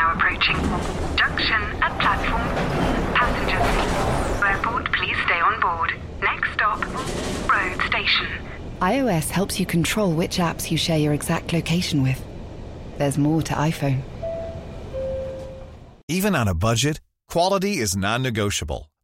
now approaching. Junction at platform. Passengers. Airport, please stay on board. Next stop, road station. iOS helps you control which apps you share your exact location with. There's more to iPhone. Even on a budget, quality is non-negotiable.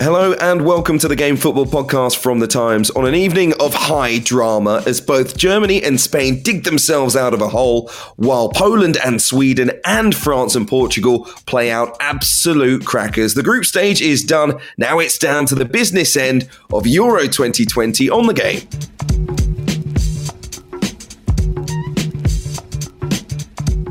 Hello and welcome to the Game Football Podcast from the Times on an evening of high drama as both Germany and Spain dig themselves out of a hole while Poland and Sweden and France and Portugal play out absolute crackers. The group stage is done. Now it's down to the business end of Euro 2020 on the game.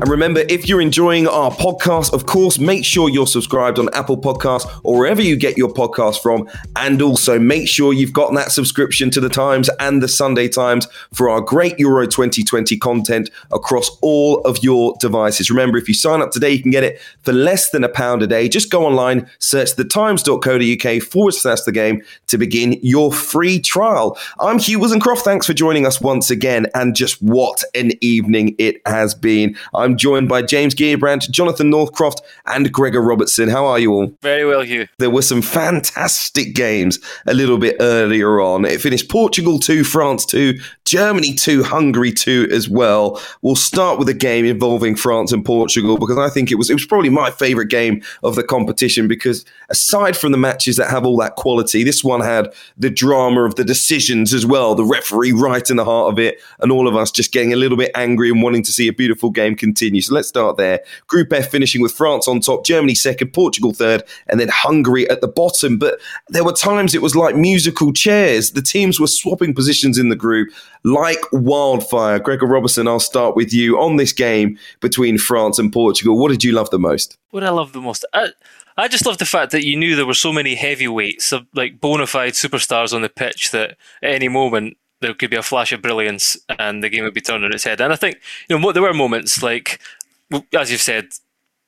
And remember, if you're enjoying our podcast, of course, make sure you're subscribed on Apple Podcasts or wherever you get your podcast from. And also make sure you've got that subscription to the Times and the Sunday Times for our great Euro 2020 content across all of your devices. Remember, if you sign up today, you can get it for less than a pound a day. Just go online, search thetimes.co.uk forward slash the game to begin your free trial. I'm Hugh Woozencroft. Thanks for joining us once again. And just what an evening it has been. I'm joined by James Gheerbrant, Jonathan Northcroft, and Gregor Robertson. How are you all? Very well, Hugh. There were some fantastic games a little bit earlier on. It finished Portugal 2, France 2, Germany 2, Hungary 2 as well. We'll start with a game involving France and Portugal because I think it was it was probably my favourite game of the competition because aside from the matches that have all that quality, this one had the drama of the decisions as well, the referee right in the heart of it, and all of us just getting a little bit angry and wanting to see a beautiful game continue. So let's start there. Group F finishing with France on top, Germany second, Portugal third, and then Hungary at the bottom. But there were times it was like musical chairs. The teams were swapping positions in the group like wildfire. Gregor Robertson, I'll start with you on this game between France and Portugal. What did you love the most? What I love the most, I, I just love the fact that you knew there were so many heavyweights, like bona fide superstars on the pitch, that at any moment there could be a flash of brilliance and the game would be turned on its head. And I think you know there were moments like, as you've said,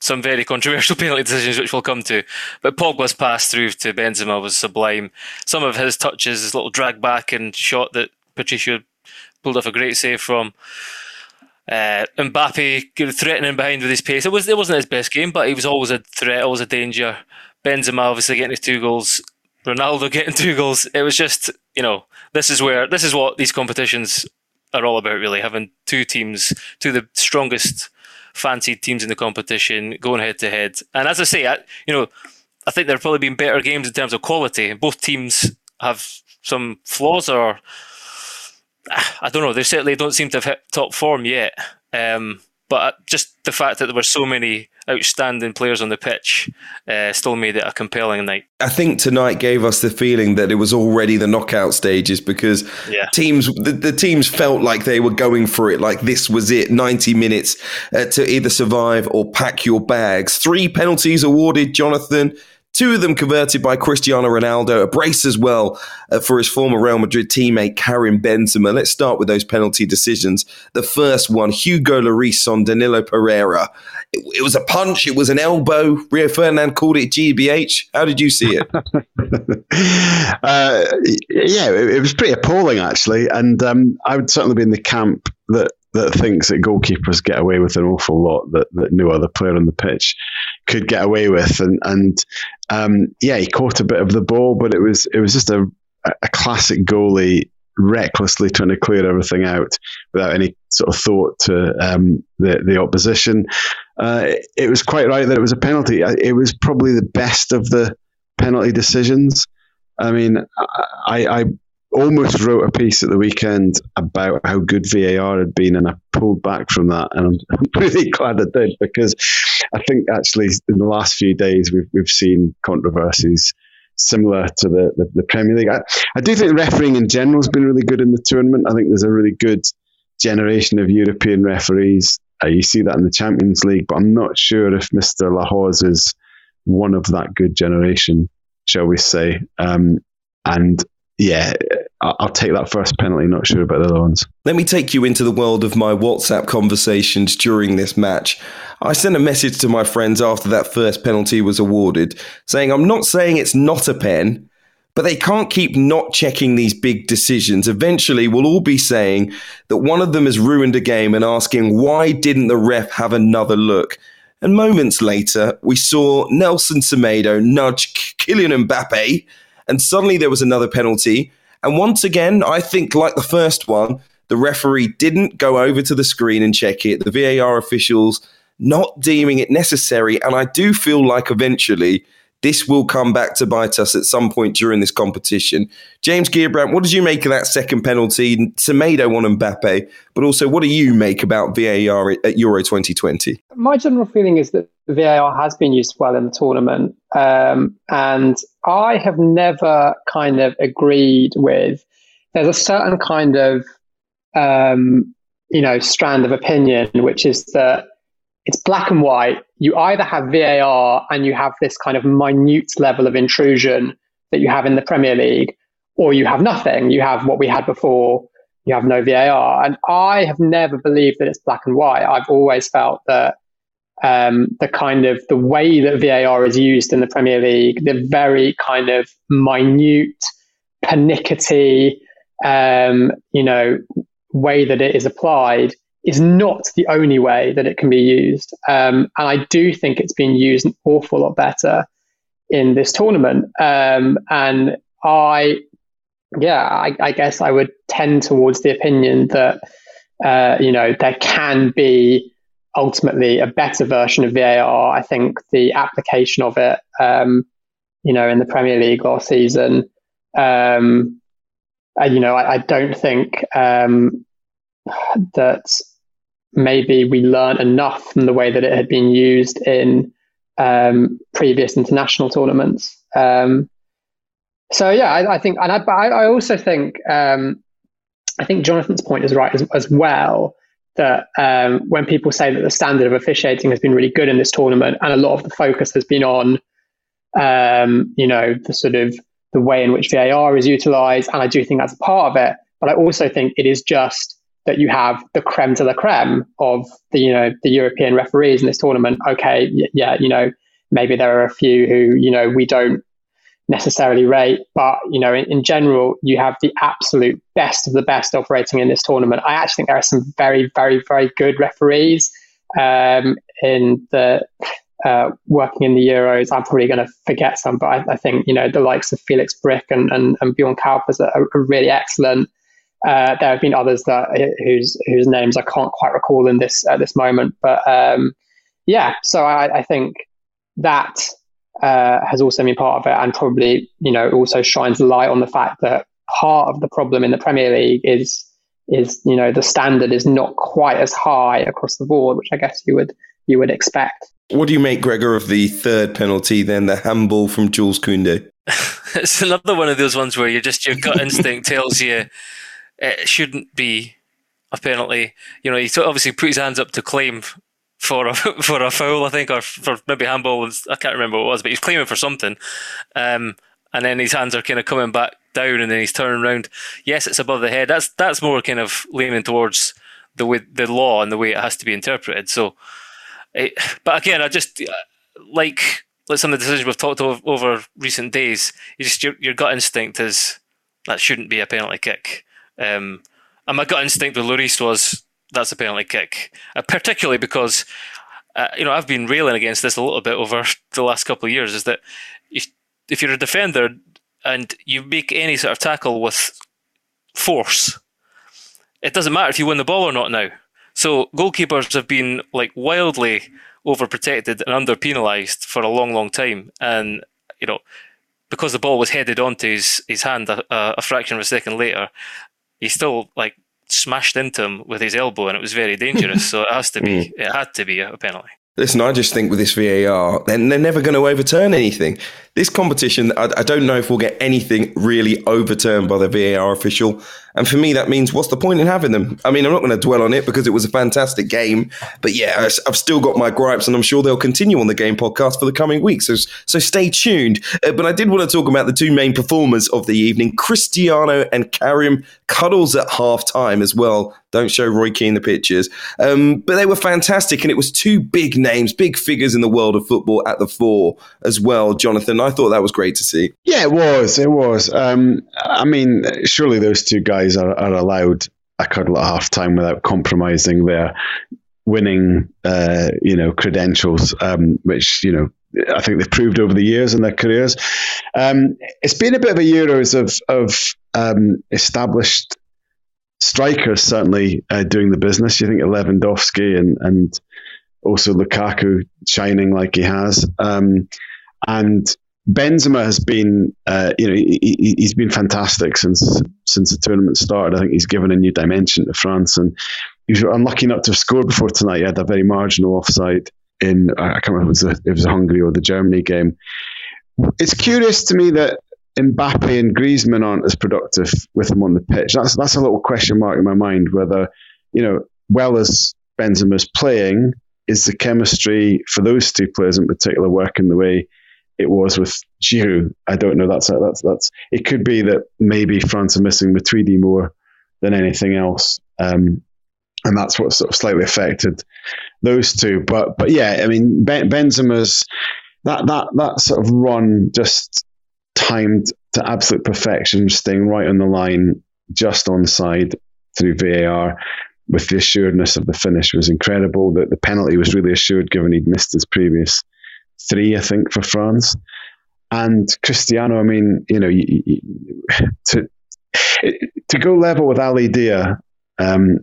some very controversial penalty decisions which we'll come to. But Pogba's pass through to Benzema was sublime. Some of his touches, his little drag back and shot that Patricio pulled off a great save from. Uh, Mbappe threatening behind with his pace. It was it wasn't his best game, but he was always a threat, always a danger. Benzema obviously getting his two goals. Ronaldo getting two goals. It was just you know this is where this is what these competitions are all about. Really having two teams, two of the strongest fancied teams in the competition going head to head. And as I say, I, you know, I think there have probably been better games in terms of quality. Both teams have some flaws or I don't know. They certainly don't seem to have hit top form yet. Um, but just the fact that there were so many outstanding players on the pitch uh, still made it a compelling night. I think tonight gave us the feeling that it was already the knockout stages because yeah. teams, the, the, teams felt like they were going for it, like this was it, ninety minutes uh, to either survive or pack your bags. Three penalties awarded, Jonathan. Two of them converted by Cristiano Ronaldo, a brace as well uh, for his former Real Madrid teammate Karim Benzema. Let's start with those penalty decisions. The first one, Hugo Lloris on Danilo Pereira. It, it, was a punch, it was an elbow. Rio Ferdinand called it GBH. How did you see it? uh, yeah, it, it, was pretty appalling actually, and um, I would certainly be in the camp that that thinks that goalkeepers get away with an awful lot that, that no other player on the pitch could get away with. And and um, yeah, he caught a bit of the ball, but it was it was just a a classic goalie recklessly trying to clear everything out without any sort of thought to um, the the opposition. Uh, it was quite right that it was a penalty. It was probably the best of the penalty decisions. I mean, I, I almost wrote a piece at the weekend about how good VAR had been, and I pulled back from that, and I'm, really glad I did because I think actually in the last few days we've we've seen controversies similar to the, the, the Premier League. I, I, do think refereeing in general has been really good in the tournament. I think there's a really good generation of European referees Uh, you see that in the Champions League, but I'm not sure if Mr. Lahoz is one of that good generation, shall we say. Um, and yeah, I'll take that first penalty. Not sure about the other ones. Let me take you into the world of my WhatsApp conversations during this match. I sent a message to my friends after that first penalty was awarded saying, I'm not saying it's not a pen, but they can't keep not checking these big decisions. Eventually, we'll all be saying that one of them has ruined a game and asking, why didn't the ref have another look? And moments later, we saw Nelson Semedo nudge Kylian Mbappe, and suddenly there was another penalty. And once again, I think like the first one, the referee didn't go over to the screen and check it. The VAR officials not deeming it necessary. And I do feel like eventually this will come back to bite us at some point during this competition. James Gheerbrant, what did you make of that second penalty? Tomato on Mbappe, but also what do you make about VAR at Euro 2020? My general feeling is that VAR has been used well in the tournament. Um, and I have never kind of agreed with, there's a certain kind of, um, you know, strand of opinion, which is that it's black and white. You either have VAR and you have this kind of minute level of intrusion that you have in the Premier League, or you have nothing. You have what we had before. You have no VAR. And I have never believed that it's black and white. I've always felt that um, the kind of the way that VAR is used in the Premier League, the very kind of minute, pernickety, um, you know, way that it is applied is not the only way that it can be used. Um, and I do think it's been used an awful lot better in this tournament. Um, and I, yeah, I, I, guess I would tend towards the opinion that, uh, you know, there can be ultimately a better version of VAR. I think the application of it, um, you know, in the Premier League last season, um, you know, I, I don't think um, that maybe we learned enough from the way that it had been used in um, previous international tournaments. Um, so yeah, I, I, think, and I, I also think, um, I think Jonathan's point is right as, as well. That um, when people say that the standard of officiating has been really good in this tournament, and a lot of the focus has been on, um, you know, the sort of the way in which VAR is utilized, and I do think that's a part of it. But I also think it is just that you have the creme de la creme of the you know the European referees in this tournament. Okay, yeah, you know maybe there are a few who you know we don't necessarily rate, but you know in, in general you have the absolute best of the best operating in this tournament. I actually think there are some very very very good referees um, in the. Uh, working in the Euros, I'm probably going to forget some, but I, I, think you know the likes of Felix Brych and, and, and Bjorn Kuipers are, are really excellent. Uh, there have been others that whose whose names I can't quite recall in this at this moment, but um, yeah. So I, I think that uh, has also been part of it, and probably you know also shines light on the fact that part of the problem in the Premier League is is you know the standard is not quite as high across the board, which I guess you would you would expect. What do you make, Gregor, of the third penalty? Then the handball from Jules Koundé. it's another one of those ones where you just your gut instinct tells you it shouldn't be a penalty. You know, he obviously put his hands up to claim for a for a foul, I think, or for maybe handball. I can't remember what it was, but he's claiming for something. Um, and then his hands are kind of coming back down, and then he's turning around. Yes, it's above the head. That's that's more kind of leaning towards the way the law and the way it has to be interpreted. So, it, but again, I just like like some of the decisions we've talked over, over recent days. You just your, your gut instinct is that shouldn't be a penalty kick. Um, and my gut instinct with Lloris was that's a penalty kick, uh, particularly because uh, you know I've been railing against this a little bit over the last couple of years. Is that if, if you're a defender and you make any sort of tackle with force, it doesn't matter if you win the ball or not now. So goalkeepers have been like wildly overprotected and under penalised for a long, long time, and you know because the ball was headed onto his, his hand a, a, fraction of a second later, he still like smashed into him with his elbow, and it was very dangerous. so it has to be, hmm. it had to be a penalty. Listen, I just think with this VAR, then they're never going to overturn anything. This competition, I, I, don't know if we'll get anything really overturned by the VAR official. And for me, that means what's the point in having them? I mean, I'm not going to dwell on it because it was a fantastic game. But yeah, I've still got my gripes, and I'm sure they'll continue on the game podcast for the coming weeks. So, so stay tuned. Uh, but I did want to talk about the two main performers of the evening Cristiano and Karim Cuddles at half time as well. Don't show Roy Keane the pictures. Um, but they were fantastic, and it was two big names, big figures in the world of football at the fore as well, Jonathan. I thought that was great to see. Yeah, it was. It was. Um, I mean, surely those two guys are, are allowed a cuddle at half time without compromising their winning, uh, you know, credentials, um, which, you know, I think they've proved over the years in their careers. Um, it's been a bit of a Euros of, of um, established strikers, certainly uh, doing the business. You think Lewandowski and, and also Lukaku shining like he has. Um, and Benzema has been, uh, you know, he, has been fantastic since since the tournament started. I think he's given a new dimension to France, and he was unlucky not to have scored before tonight. He had a very marginal offside in I can't remember if it was, it was Hungary or the Germany game. It's curious to me that Mbappe and Griezmann aren't as productive with him on the pitch. That's that's a little question mark in my mind whether you know well as Benzema's playing is the chemistry for those two players in particular working the way it was with Giroud. I don't know. That's that's that's. It could be that maybe France are missing Matuidi more than anything else, um, and that's what sort of slightly affected those two. But but yeah, I mean ben, Benzema's that that that sort of run just timed to absolute perfection, staying right on the line, just on side through VAR. With the assuredness of the finish was incredible. That the penalty was really assured, given he'd missed his previous three, I think, for France. And Cristiano, I mean, you know, to to go level with Ali Dia, um,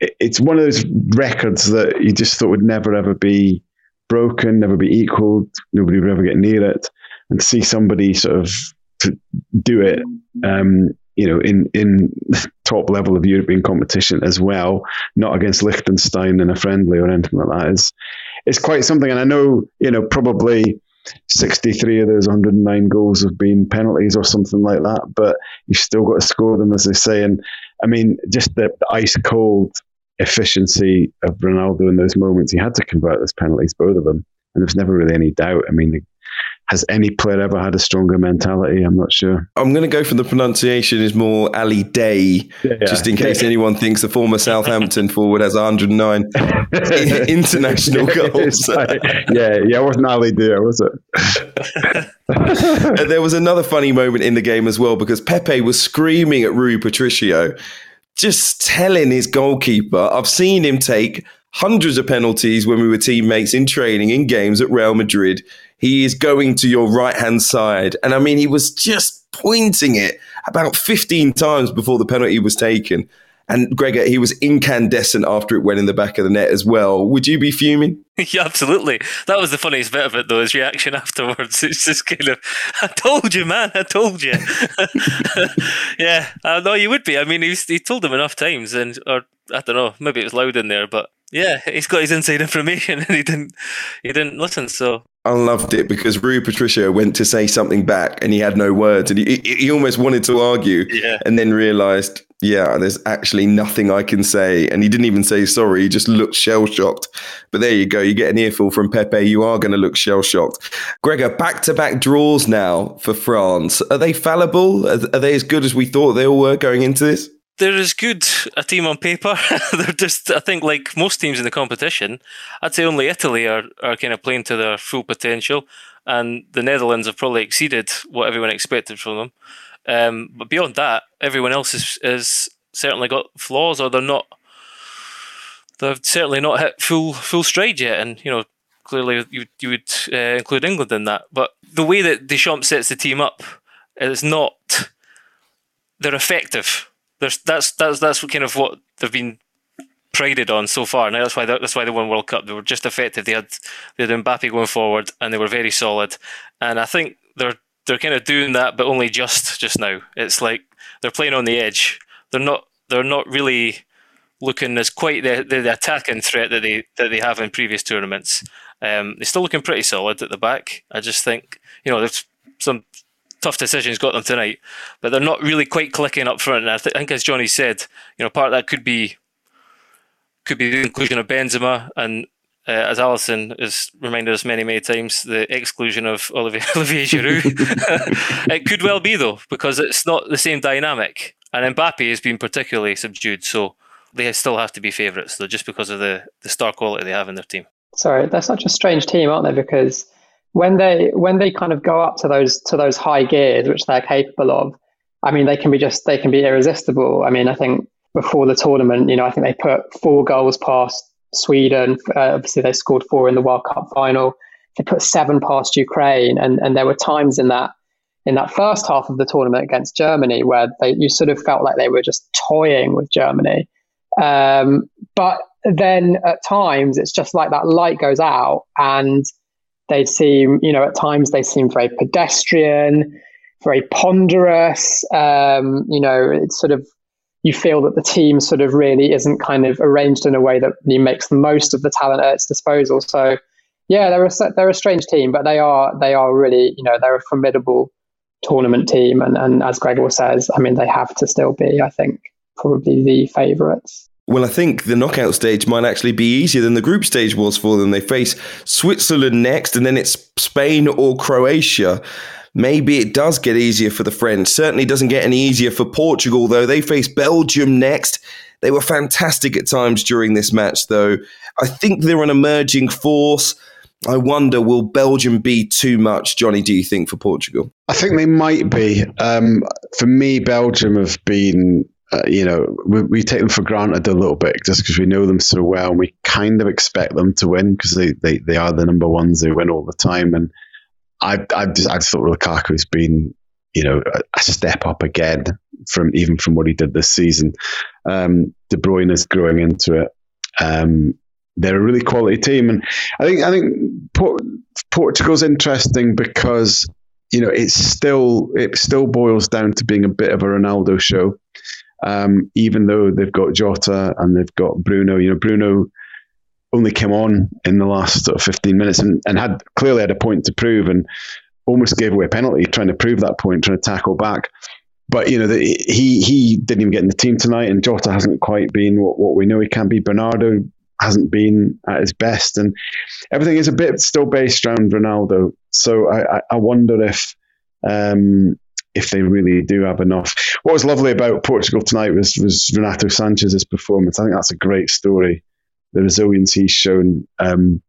it, it's one of those records that you just thought would never ever be broken, never be equaled. Nobody would ever get near it. And see somebody sort of do it, um, you know, in in top level of European competition as well, not against Liechtenstein in a friendly or anything like that, is it's quite something. And I know, you know, probably 63 of those 109 goals have been penalties or something like that, but you've still got to score them, as they say. And I mean, just the, the ice cold efficiency of Ronaldo in those moments, he had to convert those penalties, both of them. And there's never really any doubt. I mean, has any player ever had a stronger mentality? I'm not sure. I'm going to go for the pronunciation is more Ali Daei, yeah, just in case anyone thinks the former Southampton forward has 109 international goals. yeah, yeah, it wasn't Ali Day, was it? there was another funny moment in the game as well because Pepe was screaming at Rui Patricio, just telling his goalkeeper, I've seen him take hundreds of penalties when we were teammates in training in games at Real Madrid he is going to your right hand side. And I mean, he was just pointing it about 15 times before the penalty was taken. And Gregor, he was incandescent after it went in the back of the net as well. Would you be fuming? yeah, absolutely. That was the funniest bit of it, though, his reaction afterwards. It's just kind of, I told you, man, I told you. yeah, uh, no, you would be. I mean, he, he told them enough times, and or I don't know, maybe it was loud in there, but yeah, he's got his inside information, and he didn't, he didn't listen. So I loved it because Rui Patricio went to say something back and he had no words and he, he almost wanted to argue yeah. and then realized, yeah, there's actually nothing I can say. And he didn't even say sorry. He just looked shell shocked. But there you go. You get an earful from Pepe. You are going to look shell shocked. Gregor, back to back draws now for France. Are they fallible? Are, are they as good as we thought they all were going into this? They're as good a team on paper. they're just, I think, like most teams in the competition, I'd say only Italy are, are kind of playing to their full potential, and the Netherlands have probably exceeded what everyone expected from them. Um, but beyond that, everyone else is certainly got flaws, or they're not. They've certainly not hit full full stride yet, and you know clearly you you would uh, include England in that. But the way that Deschamps sets the team up is not. They're effective there's that's that's that's kind of what they've been prided on so far. Now that's why that's why they won World Cup. They were just effective. They had they had Mbappe going forward, and they were very solid. And I think they're they're kind of doing that, but only just just now. It's like they're playing on the edge. They're not they're not really looking as quite the, the, the attacking threat that they that they have in previous tournaments. Um, they're still looking pretty solid at the back. I just think you know there's some tough decisions got them tonight, but they're not really quite clicking up front. And I, th- I think, as Johnny said, you know, part of that could be could be the inclusion of Benzema and. Uh, as Alyson has reminded us many, many times, the exclusion of Olivier, Olivier Giroud. it could well be, though, because it's not the same dynamic. And Mbappe has been particularly subdued, so they still have to be favourites, though, just because of the, the star quality they have in their team. Sorry, they're such a strange team, aren't they? Because when they when they kind of go up to those to those high gears, which they're capable of, I mean, they can be just they can be irresistible. I mean, I think before the tournament, you know, I think they put four goals past Sweden. Uh, obviously, they scored four in the World Cup final. They put seven past Ukraine, and and there were times in that in that first half of the tournament against Germany where they you sort of felt like they were just toying with Germany. Um, but then at times it's just like that light goes out and they seem, you know, at times they seem very pedestrian, very ponderous. Um, you know, it's sort of you feel that the team sort of really isn't kind of arranged in a way that really makes the most of the talent at its disposal. So, yeah, they're a they're a strange team, but they are they are really you know they're a formidable tournament team, and and as Gregor says, I mean they have to still be, I think, probably the favourites. Well, I think the knockout stage might actually be easier than the group stage was for them. They face Switzerland next, and then it's Spain or Croatia. Maybe it does get easier for the French. Certainly doesn't get any easier for Portugal, though. They face Belgium next. They were fantastic at times during this match, though. I think they're an emerging force. I wonder, will Belgium be too much, Johnny, do you think, for Portugal? I think they might be. Um, for me, Belgium have been uh, you know, we, we, take them for granted a little bit just because we know them so well and we kind of expect them to win because they, they, they are the number ones. They win all the time. And I, I just, I thought Lukaku's been, you know, a, a, step up again from even from what he did this season. Um, De Bruyne is growing into it. Um, they're a really quality team. And I think, I think Port, Portugal's interesting because, you know, it's still, it still boils down to being a bit of a Ronaldo show um, even though they've got Jota and they've got Bruno. You know, Bruno only came on in the last sort of 15 minutes and, and had clearly had a point to prove and almost gave away a penalty trying to prove that point, trying to tackle back. But you know, the, he he didn't even get in the team tonight, and Jota hasn't quite been what, what we know he can be. Bernardo hasn't been at his best, and everything is a bit still based around Ronaldo. So I, I wonder if um, if they really do have enough. What was lovely about Portugal tonight was was Renato Sanches's performance. I think that's a great story. The resilience he's shown um,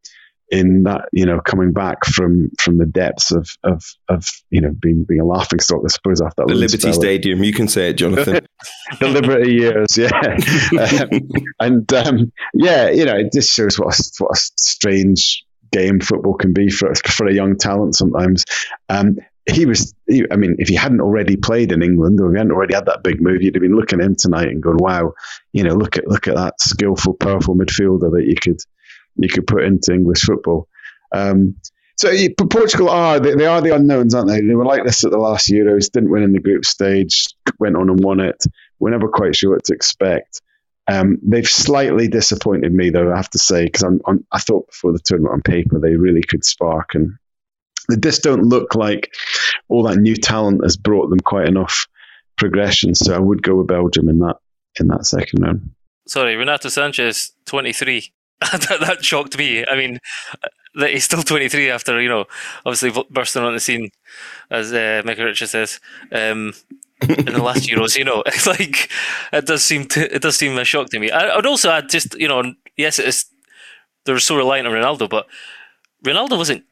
in that, you know, coming back from from the depths of of, of you know being being a laughing stock, I suppose after that the Liberty spell. Stadium. You can say it, Jonathan. the Liberty years, yeah, um, and um, yeah, you know, it just shows what a, what a strange game football can be for for a young talent sometimes. Um, he was, he, I mean, if he hadn't already played in England or if he hadn't already had that big move, you'd have been looking at him tonight and going, wow, you know, look at, look at that skillful, powerful midfielder that you could, you could put into English football. Um, so Portugal are, they, they, are the unknowns, aren't they? They were like this at the last Euros, didn't win in the group stage, went on and won it. We're never quite sure what to expect. Um, they've slightly disappointed me, though, I have to say, because I thought before the tournament on paper they really could spark and they just don't look like all that new talent has brought them quite enough progression. So I would go with Belgium in that in that second round. Sorry, Renato Sanches, twenty three. that, that shocked me. I mean, that he's still 23 after, you know, obviously bursting on the scene, as uh, Michael Richard says, um, in the last Euros. You know, it's like it does seem to, it does seem a shock to me. I, would also add just, you know, yes, it is. They're so reliant on Ronaldo, but Ronaldo wasn't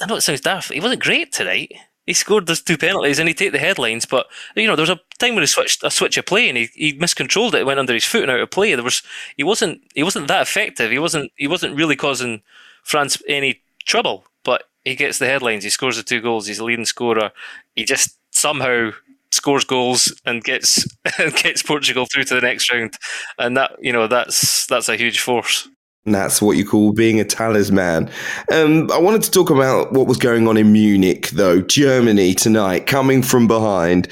I know it sounds daft. He wasn't great tonight. He scored those two penalties and he take the headlines, but you know there was a time when he switched a switch of play and he, he miscontrolled it, went under his foot and out of play. There was he wasn't he wasn't that effective. He wasn't he wasn't really causing France any trouble. But he gets the headlines. He scores the two goals. He's a leading scorer. He just somehow scores goals and gets gets Portugal through to the next round, and that you know that's that's a huge force. That's what you call being a talisman. Um, I wanted to talk about what was going on in Munich, though. Germany tonight, coming from behind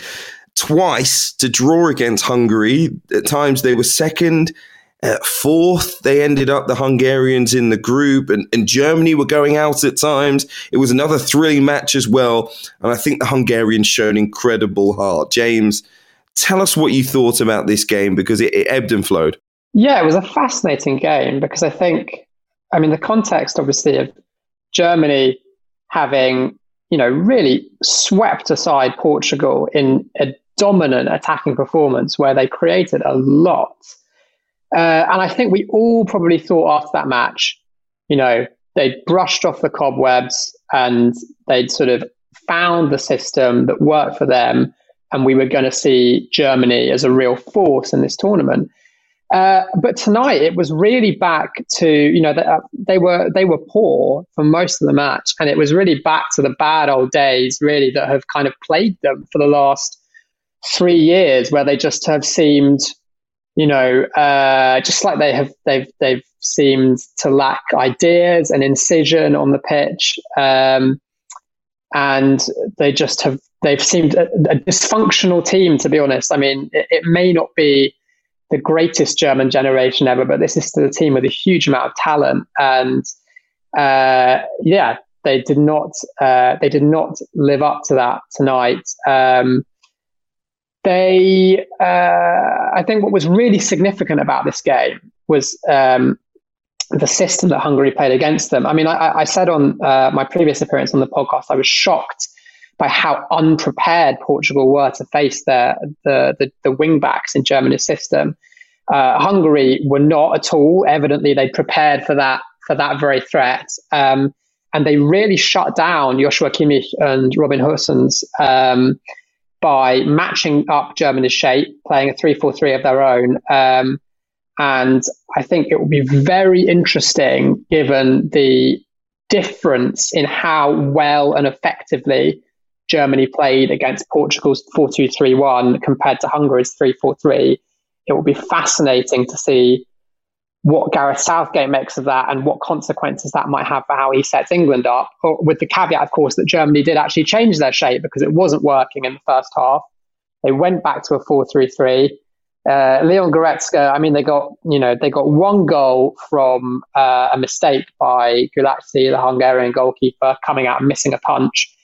twice to draw against Hungary. At times they were second, At fourth, they ended up the Hungarians in the group, and, and Germany were going out at times. It was another thrilling match as well, and I think the Hungarians showed incredible heart. James, tell us what you thought about this game because it, it ebbed and flowed. Yeah, it was a fascinating game because I think, I mean, the context obviously of Germany having, you know, really swept aside Portugal in a dominant attacking performance where they created a lot uh, and I think we all probably thought after that match, you know, they'd brushed off the cobwebs and they'd sort of found the system that worked for them. And we were going to see Germany as a real force in this tournament. Uh, but tonight it was really back to you know they, uh, they were they were poor for most of the match, and it was really back to the bad old days really that have kind of plagued them for the last three years, where they just have seemed you know, uh, just like they have, they've they've seemed to lack ideas and incision on the pitch, um, and they just have they've seemed a, a, dysfunctional team. To be honest, I mean, it, it, may not be the greatest German generation ever, but this is still a team with a huge amount of talent, and uh, yeah, they did not uh, they did not live up to that tonight. Um, they, uh, I think what was really significant about this game was um, the system that Hungary played against them. I mean, I, I said on uh, my previous appearance on the podcast, I was shocked by how unprepared Portugal were to face the, the, the wing backs in Germany's system. Uh, Hungary were not at all. Evidently, they prepared for that for that very threat, um, and they really shut down Joshua Kimmich and Robin Gosens. Um, by matching up Germany's shape, playing a 3 4 3 of their own. Um, and I think it will be very interesting given the difference in how well and effectively Germany played against Portugal's 4 2 3 1 compared to Hungary's 3 4 3. It will be fascinating to see what Gareth Southgate makes of that and what consequences that might have for how he sets England up. With the caveat, of course, that Germany did actually change their shape because it wasn't working in the first half. They went back to a 4 3 3. Uh, Leon Goretzka, I mean, they got you know they got one goal from uh, a mistake by Gulácsi, the Hungarian goalkeeper, coming out and missing a punch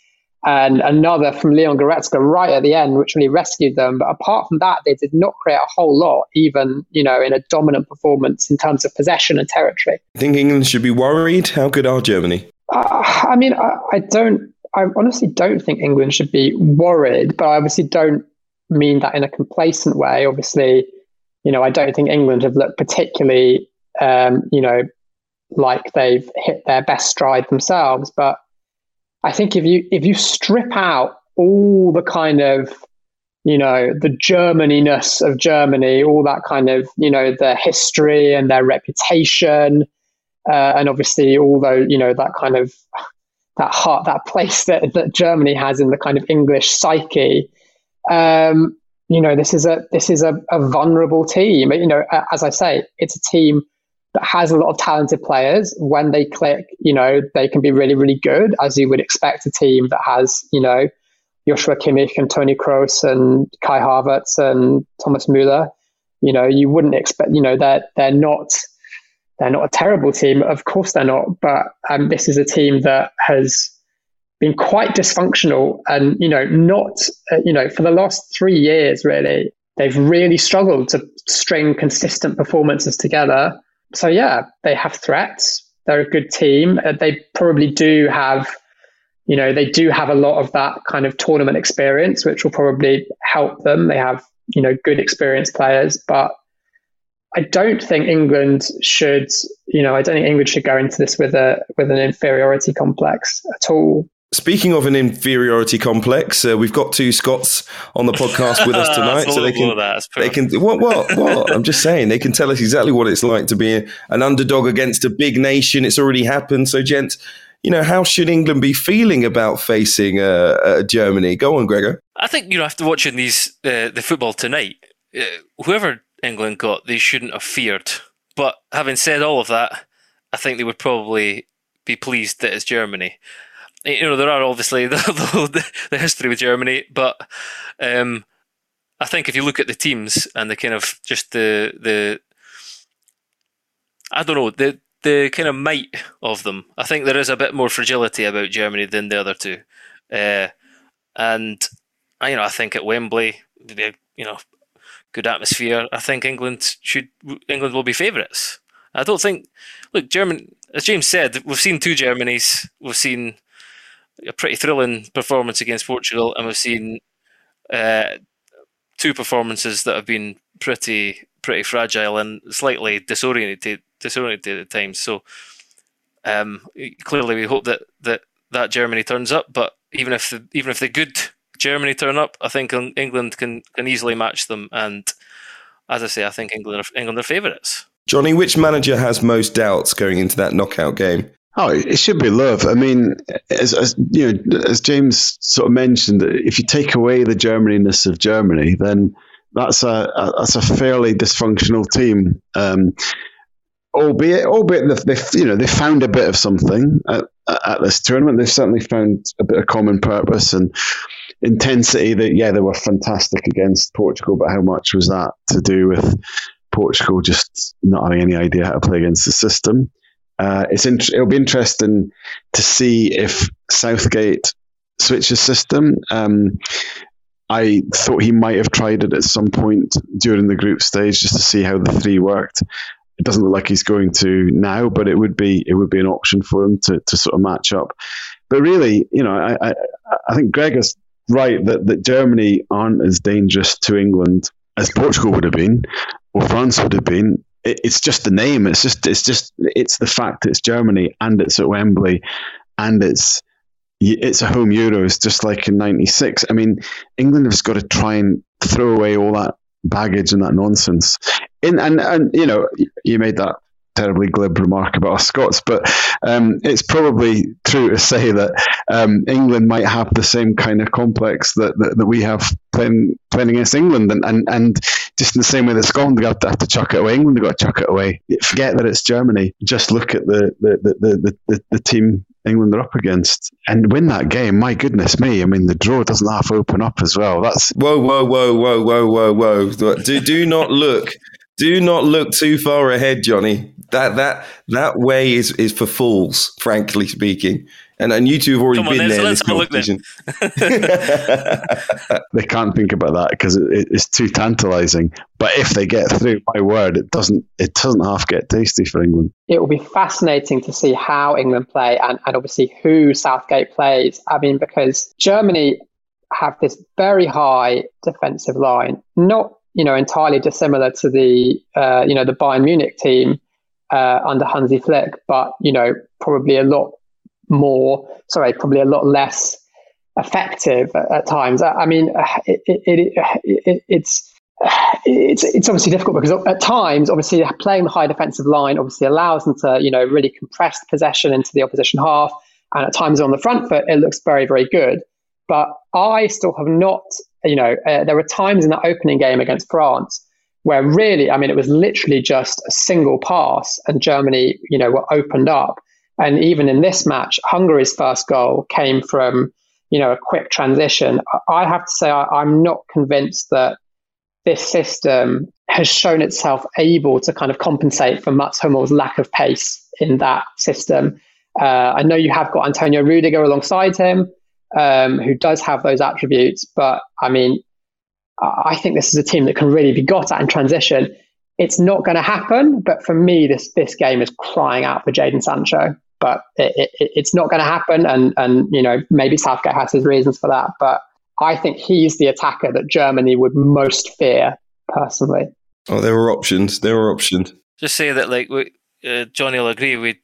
and another from Leon Goretzka right at the end, which really rescued them. But apart from that, they did not create a whole lot, even you know, in a dominant performance in terms of possession and territory. Think England should be worried? How good are Germany? Uh, I mean, I, I don't. I honestly don't think England should be worried, but I obviously don't mean that in a complacent way. Obviously, you know, I don't think England have looked particularly, um, you know, like they've hit their best stride themselves, but I think if you if you strip out all the kind of you know the Germaniness of Germany, all that kind of you know their history and their reputation, uh, and obviously although you know that kind of that heart that place that, that Germany has in the kind of English psyche. Um, you know, this is a this is a, a vulnerable team. You know, as I say, it's a team that has a lot of talented players. When they click, you know, they can be really, really good, as you would expect a team that has, you know, Joshua Kimmich and Toni Kroos and Kai Havertz and Thomas Müller. You know, you wouldn't expect, you know, they're, they're not, they're not a terrible team. Of course they're not. But um, this is a team that has been quite dysfunctional and, you know, not, uh, you know, for the last three years, really, they've really struggled to string consistent performances together so yeah, they have threats. They're a good team. Uh, they probably do have, you know, they do have a lot of that kind of tournament experience, which will probably help them. They have, you know, good experienced players, but I don't think England should, you know, I don't think England should go into this with a with an inferiority complex at all. Speaking of an inferiority complex, uh, we've got two Scots on the podcast with us tonight, so they can they can what what what I'm just saying they can tell us exactly what it's like to be an underdog against a big nation. It's already happened. So, gents, you know, how should England be feeling about facing uh, uh, Germany? Go on, Gregor. I think you know after watching these uh, the football tonight, uh, whoever England got, they shouldn't have feared. But having said all of that, I think they would probably be pleased that it's Germany you know, there are obviously the, the, the history with Germany, but um, I think if you look at the teams and the kind of just the the I don't know the the kind of might of them. I think there is a bit more fragility about Germany than the other two, uh, and you know I think at Wembley, you know, good atmosphere. I think England should England will be favourites. I don't think. Look, German, as James said, we've seen two Germanys. We've seen a pretty thrilling performance against Portugal, and we've seen uh, two performances that have been pretty pretty fragile and slightly disoriented disoriented at times. So um, clearly, we hope that, that that Germany turns up. But even if the, even if the good Germany turn up, I think England can can easily match them. And as I say, I think England are, England are favourites. Johnny, which manager has most doubts going into that knockout game? Oh, it should be Löw. I mean, as, as you know, as James sort of mentioned, if you take away the Germanyness of Germany, then that's a, a that's a fairly dysfunctional team. Um, albeit, albeit they've, you know they found a bit of something at, at this tournament. They've certainly found a bit of common purpose and intensity. That yeah, they were fantastic against Portugal, but how much was that to do with Portugal just not having any idea how to play against the system? Uh, it's int- it'll be interesting to see if Southgate switches system. Um, I thought he might have tried it at some point during the group stage just to see how the three worked. It doesn't look like he's going to now, but it would be it would be an option for him to, to sort of match up. But really, you know, I, I, I think Greg is right that, that Germany aren't as dangerous to England as Portugal would have been or France would have been it, it's just the name. It's just it's just it's the fact it's Germany and it's at Wembley and it's it's a home Euros, just like in '96. I mean, England has got to try and throw away all that baggage and that nonsense. In and and you know, you made that terribly glib remark about us Scots, but um, it's probably true to say that um, England might have the same kind of complex that, that, that we have playing playing against England, and, and, and just in the same way that Scotland have to, have to chuck it away, England have got to chuck it away. Forget that it's Germany. Just look at the the, the, the, the, the team England are up against and win that game. My goodness me! I mean, the draw doesn't half open up as well. That's whoa, whoa, whoa, whoa, whoa, whoa, whoa. Do do not look. Do not look too far ahead, Johnny. That that that way is is for fools, frankly speaking. And and you two have already Come been on, there. Let's, in this competition. they can't think about that because it, it's too tantalising. But if they get through, my word, it doesn't it doesn't half get tasty for England. It will be fascinating to see how England play and, and obviously who Southgate plays. I mean, because Germany have this very high defensive line, not you know entirely dissimilar to the uh, you know the Bayern Munich team uh, under Hansi Flick, but you know probably a lot more. Sorry, probably a lot less effective at, at times. I, I mean, it, it, it, it's. It's it's obviously difficult because at times, obviously, playing the high defensive line obviously allows them to you know really compress possession into the opposition half, and at times on the front foot it looks very very good. But I still have not, you know, uh, there were times in that opening game against France where really, I mean, it was literally just a single pass and Germany, you know, were opened up. And even in this match, Hungary's first goal came from, you know, a quick transition. I have to say, I, am not convinced that this system has shown itself able to kind of compensate for Mats Hummels' lack of pace in that system. Uh, I know you have got Antonio Rudiger alongside him, um, who does have those attributes, but I mean, I think this is a team that can really be got at in transition. It's not going to happen, but for me, this this game is crying out for Jadon Sancho. But it, it, it's not going to happen, and and you know maybe Southgate has his reasons for that. But I think he's the attacker that Germany would most fear personally. Oh, there were options. There were options. Just say that, like we, uh, Johnny will agree. We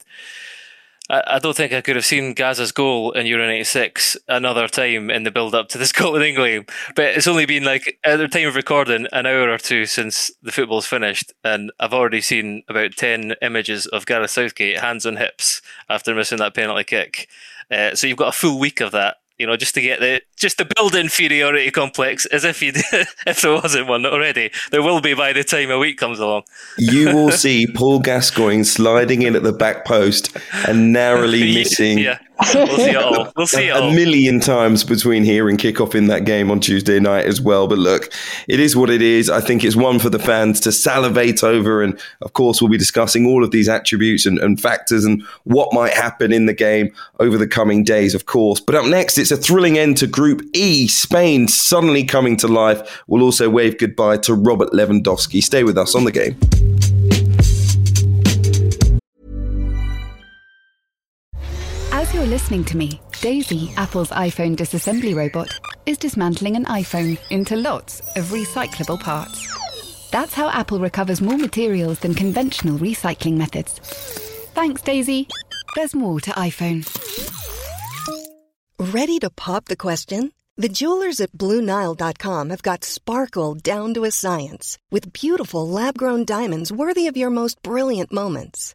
I, I don't think I could have seen Gazza's goal in Euro 96 another time in the build up to the Scotland England game. But it's only been like, at the time of recording, an hour or two since the football's finished. And I've already seen about 10 images of Gareth Southgate hands on hips after missing that penalty kick. Uh, so you've got a full week of that you know, just to get the just to build inferiority complex as if you if there wasn't one already. There will be by the time a week comes along. you will see Paul Gascoigne sliding in at the back post and narrowly missing yeah. We'll see it all. We'll see it a million times between here and kickoff in that game on Tuesday night as well. But look, it is what it is. I think it's one for the fans to salivate over. And of course, we'll be discussing all of these attributes and, and factors and what might happen in the game over the coming days, of course. But up next, it's a thrilling end to Group E. Spain suddenly coming to life. We'll also wave goodbye to Robert Lewandowski. Stay with us on the game. As you're listening to me, Daisy, Apple's iPhone disassembly robot, is dismantling an iPhone into lots of recyclable parts. That's how Apple recovers more materials than conventional recycling methods. Thanks, Daisy. There's more to iPhone. Ready to pop the question? The jewelers at BlueNile.com have got sparkle down to a science with beautiful lab grown diamonds worthy of your most brilliant moments.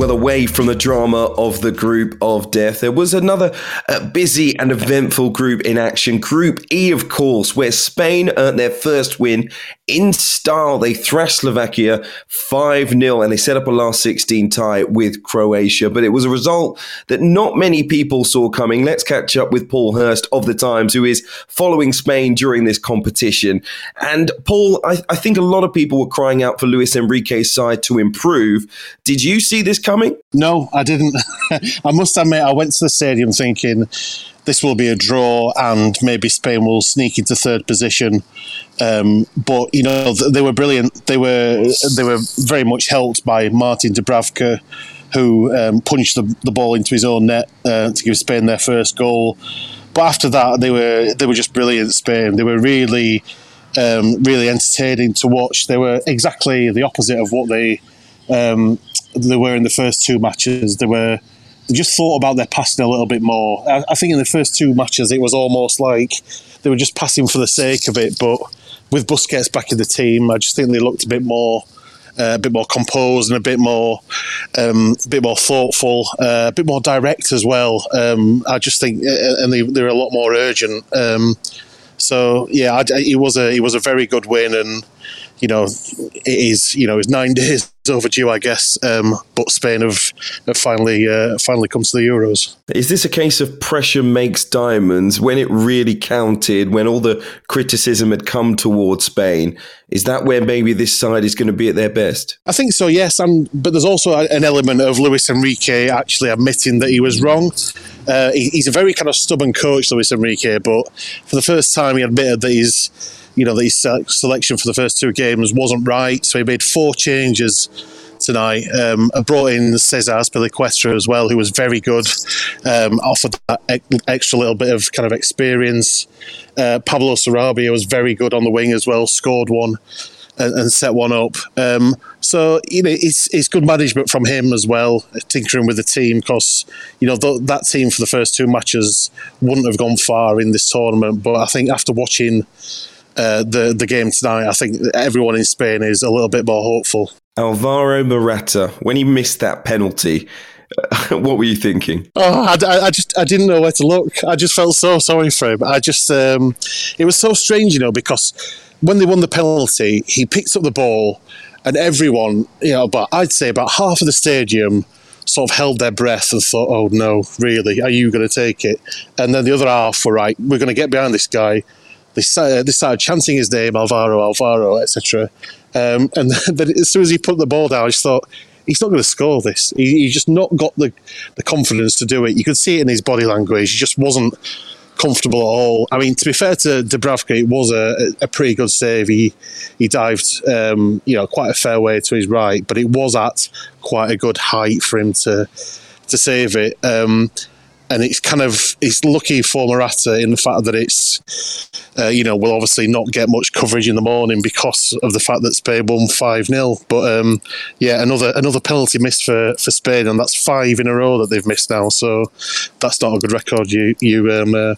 Well away from the drama of the group of death. There was another uh, busy and eventful group in action. Group E, of course, where Spain earned their first win in style. They thrashed Slovakia 5 0 and they set up a last 16 tie with Croatia. But it was a result that not many people saw coming. Let's catch up with Paul Hirst of the Times, who is following Spain during this competition. And Paul, I, I think a lot of people were crying out for Luis Enrique's side to improve. Did you see this coming? No, I didn't. I must admit, I went to the stadium thinking this will be a draw and maybe Spain will sneak into third position. Um, but you know they were brilliant. They were they were very much helped by Martin Dubravka, who um, punched the, the, ball into his own net uh, to give Spain their first goal. But after that, they were they were just brilliant. Spain. They were really um, really entertaining to watch. They were exactly the opposite of what they um, they were in the first two matches. They were they just thought about their passing a little bit more. I, I, think in the first two matches it was almost like they were just passing for the sake of it. But with Busquets back in the team, I just think they looked a bit more. Uh, a bit more composed and a bit more, um, a bit more thoughtful, uh, a bit more direct as well. Um, I just think, uh, and they, they're a lot more urgent. Um, so yeah, I, it was a it was a very good win, and you know, it is you know it's nine days overdue, I guess. Um, but Spain have, have finally uh, finally come to the Euros. Is this a case of pressure makes diamonds when it really counted? When all the criticism had come towards Spain, is that where maybe this side is going to be at their best? I think so. Yes, and but there's also an element of Luis Enrique actually admitting that he was wrong. Uh, he, he's a very kind of stubborn coach, Luis Enrique, but for the first time he admitted that he's you know, the selection for the first two games wasn't right. So he made four changes tonight. Um, I brought in Cesar Azpilicueta as well, who was very good, um, offered that extra little bit of kind of experience. Uh, Pablo Sarabia was very good on the wing as well, scored one and, and set one up. Um, so you know, it's it's good management from him as well, tinkering with the team because you know th- that team for the first two matches wouldn't have gone far in this tournament. But I think after watching uh, the the game tonight, I think everyone in Spain is a little bit more hopeful. Alvaro Morata, when he missed that penalty, what were you thinking? Oh, I, I, just I didn't know where to look. I just felt so sorry for him. I just um, it was so strange, you know, because when they won the penalty, he picked up the ball, and everyone, you know, but I'd say about half of the stadium sort of held their breath and thought, "Oh no, really? Are you going to take it?" And then the other half were right. We're going to get behind this guy they started, they started chanting his name, Alvaro, Alvaro, etc. Um, and then as soon as he put the ball down, I just thought, he's not going to score this. He, he, just not got the, the confidence to do it. You could see it in his body language. He just wasn't comfortable at all. I mean, to be fair to Dubravka, it was a, a pretty good save. He he dived, um, you know, quite a fair way to his right, but it was at quite a good height for him to to save it. Um, and it's kind of it's lucky for Morata in the fact that it's uh, you know will obviously not get much coverage in the morning because of the fact that Spain won five 0 But um, yeah, another another penalty missed for, for Spain, and that's five in a row that they've missed now. So that's not a good record. You you um, uh,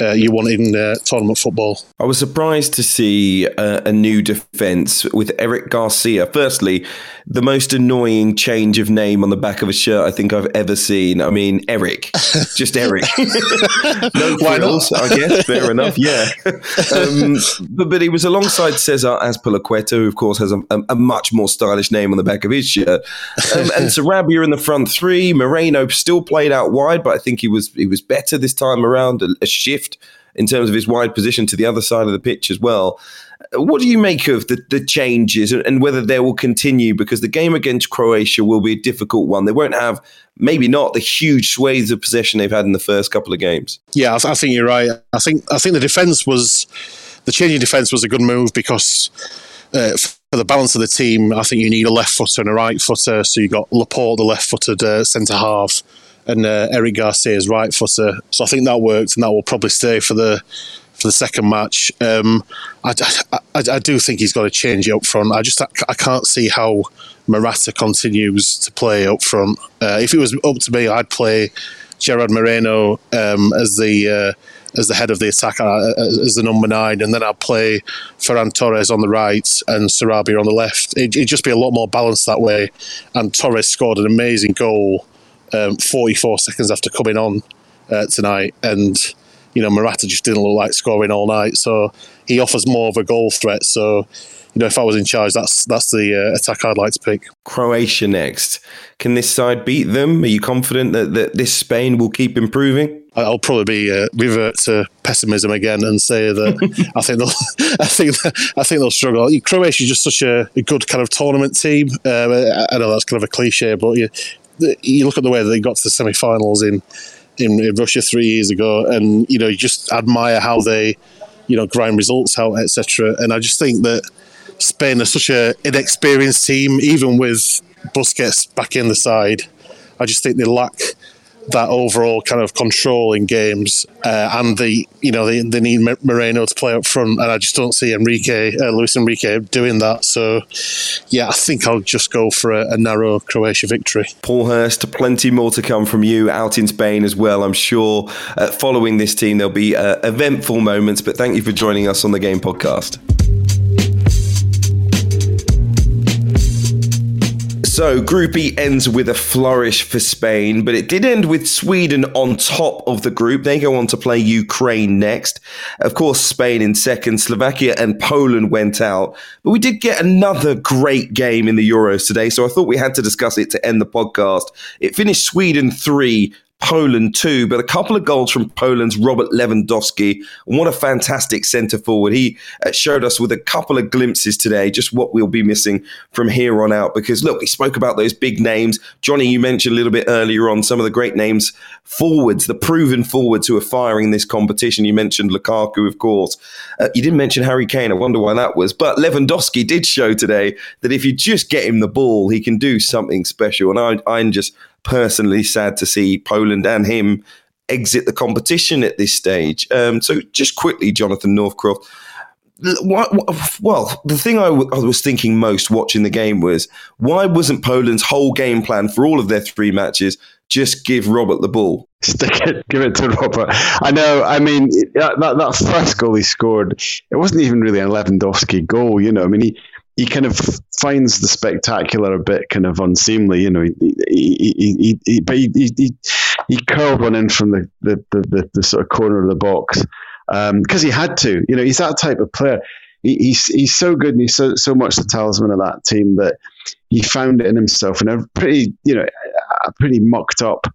uh, you want in uh, tournament football. I was surprised to see uh, a new defence with Eric Garcia. Firstly, the most annoying change of name on the back of a shirt I think I've ever seen. I mean, Eric, just Eric. no frills, I guess. Fair enough. Yeah, um, but but he was alongside Cesar Azpilicueta, who of course has a, a, a, much more stylish name on the back of his shirt, um, and Sarabia in the front three. Moreno still played out wide, but I think he was he was better this time around. a, a shift in terms of his wide position to the other side of the pitch as well. What do you make of the, the changes and whether they will continue? Because the game against Croatia will be a difficult one. They won't have, maybe not, the huge swathes of possession they've had in the first couple of games. Yeah, I, th- I think you're right. I think I think the defence was the changing defence was a good move because. Uh, for the balance of the team, I think you need a left footer and a right footer. So you got Laporte, the left footed uh, centre half, and uh, Eric Garcia's right footer. So I think that worked, and that will probably stay for the for the second match. Um, I, I, I, do think he's got to change it up front. I just I can't see how Morata continues to play up front. Uh, if it was up to me, I'd play Gerard Moreno um, as the uh, as the head of the attack, uh, as the number nine, and then I'd play Ferran Torres on the right and Sarabia on the left. It, would just be a lot more balanced that way. And Torres scored an amazing goal um, 44 seconds after coming on uh, tonight, and you know Morata just didn't look like scoring all night. So he offers more of a goal threat. So you know, if I was in charge, that's that's the uh, attack I'd like to pick. Croatia next. Can this side beat them? Are you confident that, that this Spain will keep improving? I'll probably be uh, revert to pessimism again and say that I think they'll I think I think they'll struggle. Croatia is just such a, a good kind of tournament team. Uh, I know that's kind of a cliche, but you, you look at the way they got to the semi-finals in, in, in Russia three years ago, and you know you just admire how they, you know, grind results out, etc. And I just think that Spain are such an inexperienced team, even with Busquets back in the side. I just think they lack that overall kind of control in games, uh, and the you know they, they need Moreno to play up front, and I just don't see Enrique, uh, Luis Enrique, doing that. So, yeah, I think I'll just go for a, a, narrow Croatia victory. Paul Hirst, plenty more to come from you out in Spain as well. I'm sure uh, following this team there'll be uh, eventful moments. But thank you for joining us on the Game Podcast. So, Group E ends with a flourish for Spain, but it did end with Sweden on top of the group. They go on to play Ukraine next. Of course, Spain in second, Slovakia and Poland went out. But we did get another great game in the Euros today, so I thought we had to discuss it to end the podcast. It finished Sweden 3, Poland too, but a couple of goals from Poland's Robert Lewandowski. And what a fantastic centre forward. He uh, showed us with a couple of glimpses today just what we'll be missing from here on out. Because look, we spoke about those big names. Johnny, you mentioned a little bit earlier on some of the great names forwards, the proven forwards who are firing this competition. You mentioned Lukaku, of course. Uh, you didn't mention Harry Kane. I wonder why that was. But Lewandowski did show today that if you just get him the ball, he can do something special. And I, I'm just personally sad to see Poland and him exit the competition at this stage. Um, so, just quickly, Jonathan Northcroft. What, well, the thing I, w- I was thinking most watching the game was why wasn't Poland's whole game plan for all of their three matches just give Robert the ball? Stick it, give it to Robert. I know. I mean, that, that first goal he scored, it wasn't even really a Lewandowski goal. You know, I mean, he he kind of finds the spectacular a bit kind of unseemly, you know. He, he, he, but he, he, he curled one in from the, the, the, the sort of corner of the box because um, he had to. You know, he's that type of player. He, he's he's so good and he's so so much the talisman of that team that he found it in himself in a pretty you know a pretty mucked up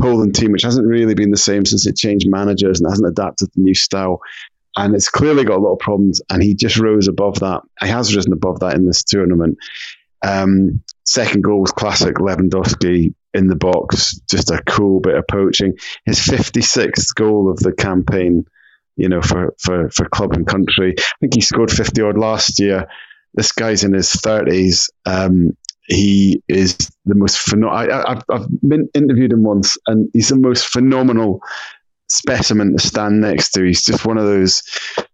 Poland team, which hasn't really been the same since it changed managers and hasn't adapted the new style and it's clearly got a lot of problems. And he just rose above that. He has risen above that in this tournament. Um, second goal was classic Lewandowski in the box, just a cool bit of poaching. His 56th goal of the campaign, you know, for, for, for club and country. I think he scored 50 odd last year. This guy's in his 30s. Um, he is the most phenomenal. I've, I've interviewed him once, and he's the most phenomenal specimen to stand next to. He's just one of those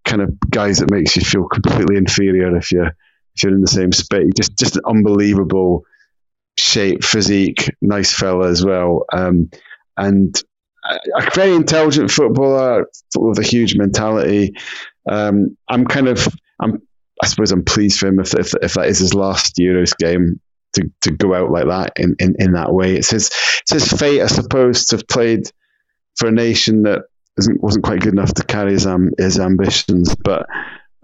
kind of guys that makes you feel completely inferior if you're if you're in the same space. Just just an unbelievable shape, physique, nice fella as well. Um, and a very intelligent footballer with a huge mentality. Um, I'm kind of, I'm, I suppose I'm pleased for him if, if, if that is his last Euros game to, to go out like that in, in, in that way. It's his, it's his fate, I suppose, to have played for a nation that isn't, wasn't quite good enough to carry his, um, his ambitions. But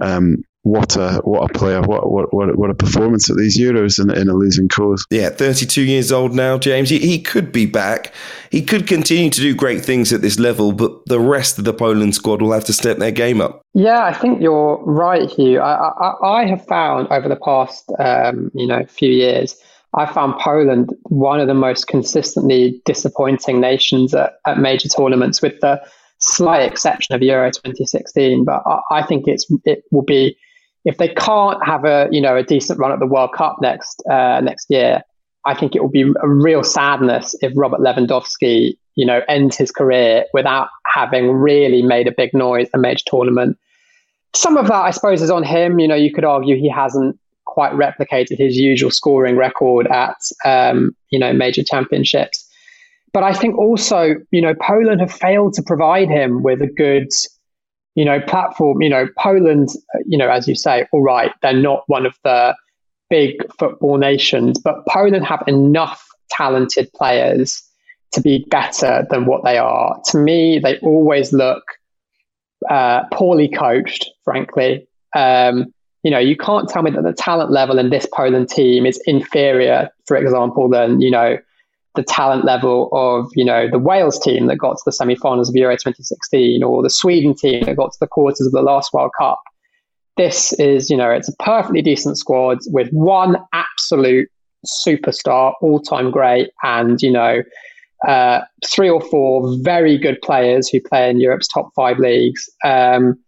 um, what a what a player! What what what, what a performance at these Euros in, in a losing cause. Yeah, 32 years old now, James. He, he could be back. He could continue to do great things at this level, but the rest of the Poland squad will have to step their game up. Yeah, I think you're right, Hugh. I I, I have found over the past um, you know few years. I found Poland one of the most consistently disappointing nations at, at major tournaments, with the slight exception of Euro 2016. But I, I think it's it will be if they can't have a you know a decent run at the World Cup next uh, next year, I think it will be a real sadness if Robert Lewandowski you know ends his career without having really made a big noise at a major tournament. Some of that, I suppose, is on him. You know, you could argue he hasn't quite replicated his usual scoring record at um, you know major championships. But I think also, you know, Poland have failed to provide him with a good you know, platform, you know, Poland, you know, as you say, all right, they're not one of the big football nations, but Poland have enough talented players to be better than what they are. To me, they always look uh, poorly coached, frankly. Um, you know, you can't tell me that the talent level in this Poland team is inferior, for example, than, you know, the talent level of you know the Wales team that got to the semi-finals of Euro 2016 or the Sweden team that got to the quarters of the last World Cup. This is you know it's a perfectly decent squad with one absolute superstar, all-time great, and you know uh, three or four very good players who play in Europe's top five leagues. Um,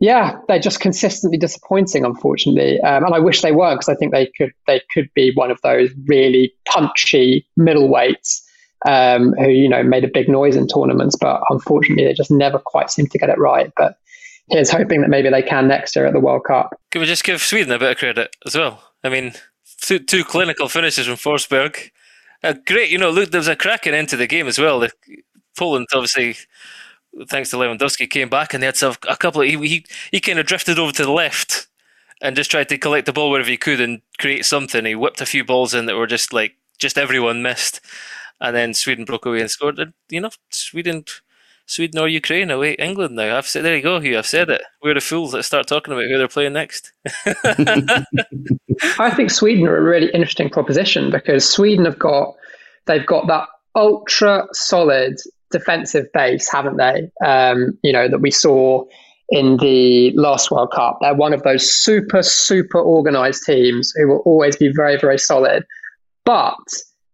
yeah, they're just consistently disappointing, unfortunately. Um, and I wish they were because I think they could they could be one of those really punchy middleweights um, who you know made a big noise in tournaments, but unfortunately they just never quite seem to get it right. But here's hoping that maybe they can next year at the World Cup. Can we just give Sweden a bit of credit as well? I mean, two, two clinical finishes from Forsberg. Uh, great, you know, look, there was a cracking end to the game as well. The, Poland obviously thanks to Lewandowski, came back and they had a couple of he, he he kind of drifted over to the left and just tried to collect the ball wherever he could and create something. He whipped a few balls in that were just like just everyone missed, and then Sweden broke away and scored. And, you know, Sweden. Sweden or Ukraine away England now. I've said there you go, Hugh. I've said it. We're the fools that start talking about who they're playing next. I think Sweden are a really interesting proposition because Sweden have got they've got that ultra solid defensive base, haven't they? Um, you know, that we saw in the last World Cup. They're one of those super, super organized teams who will always be very, very solid. But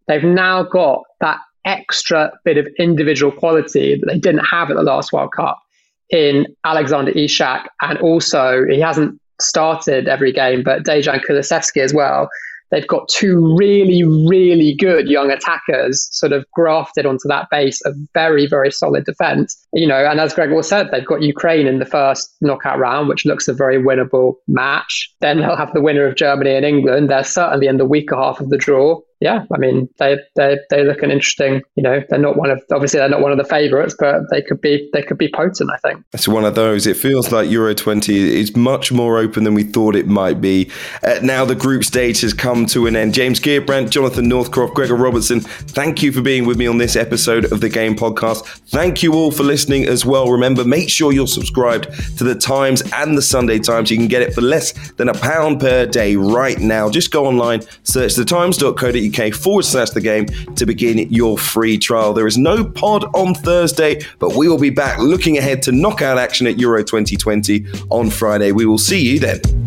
they've now got that extra bit of individual quality that they didn't have at the last World Cup in Alexander Isak. And also, he hasn't started every game, but Dejan Kulusevski as well they've got two really, really good young attackers sort of grafted onto that base of very, very solid defense. You know, and as Gregor said, they've got Ukraine in the first knockout round, which looks a very winnable match. Then they'll have the winner of Germany and England. They're certainly in the weaker half of the draw yeah, I mean, they they they look an interesting. You know, they're not one of obviously they're not one of the favourites, but they could be they could be potent. I think it's one of those. It feels like Euro twenty is much more open than we thought it might be. Uh, now the group stage has come to an end. James Gheerbrant, Jonathan Northcroft, Gregor Robertson. Thank you for being with me on this episode of the Game Podcast. Thank you all for listening as well. Remember, make sure you're subscribed to the Times and the Sunday Times. You can get it for less than a pound per day right now. Just go online, search the thetimes.co.uk uk forward slash the game to begin your free trial. There is no pod on Thursday, but we will be back looking ahead to knockout action at Euro 2020 on Friday. We will see you then.